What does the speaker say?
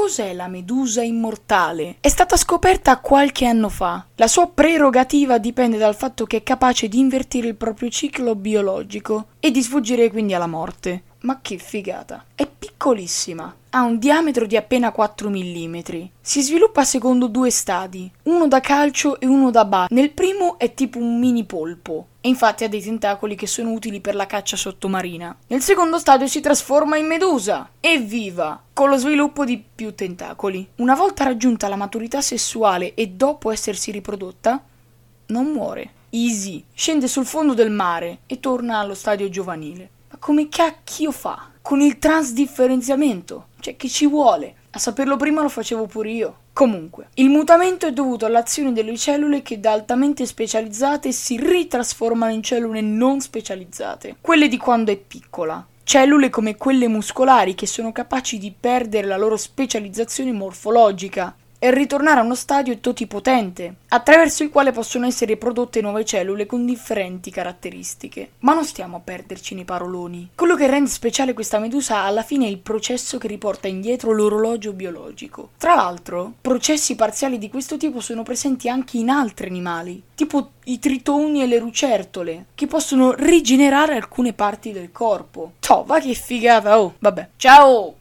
cos'è la medusa immortale? È stata scoperta qualche anno fa. La sua prerogativa dipende dal fatto che è capace di invertire il proprio ciclo biologico e di sfuggire quindi alla morte. Ma che figata! È piccolissima. Ha un diametro di appena 4 mm. Si sviluppa secondo due stadi, uno da calcio e uno da ba. Nel primo è tipo un mini polpo e infatti ha dei tentacoli che sono utili per la caccia sottomarina. Nel secondo stadio si trasforma in medusa. Evviva! Con lo sviluppo di più tentacoli. Una volta raggiunta la maturità sessuale e dopo essersi riprodotta, non muore. Easy. Scende sul fondo del mare e torna allo stadio giovanile. Ma come cacchio fa? Con il transdifferenziamento? Cioè, che ci vuole? A saperlo prima lo facevo pure io. Comunque, il mutamento è dovuto all'azione delle cellule che da altamente specializzate si ritrasformano in cellule non specializzate, quelle di quando è piccola. Cellule come quelle muscolari che sono capaci di perdere la loro specializzazione morfologica e ritornare a uno stadio totipotente, attraverso il quale possono essere prodotte nuove cellule con differenti caratteristiche. Ma non stiamo a perderci nei paroloni. Quello che rende speciale questa medusa alla fine è il processo che riporta indietro l'orologio biologico. Tra l'altro, processi parziali di questo tipo sono presenti anche in altri animali, tipo i tritoni e le lucertole, che possono rigenerare alcune parti del corpo. Toh, va che figata, oh, vabbè. Ciao!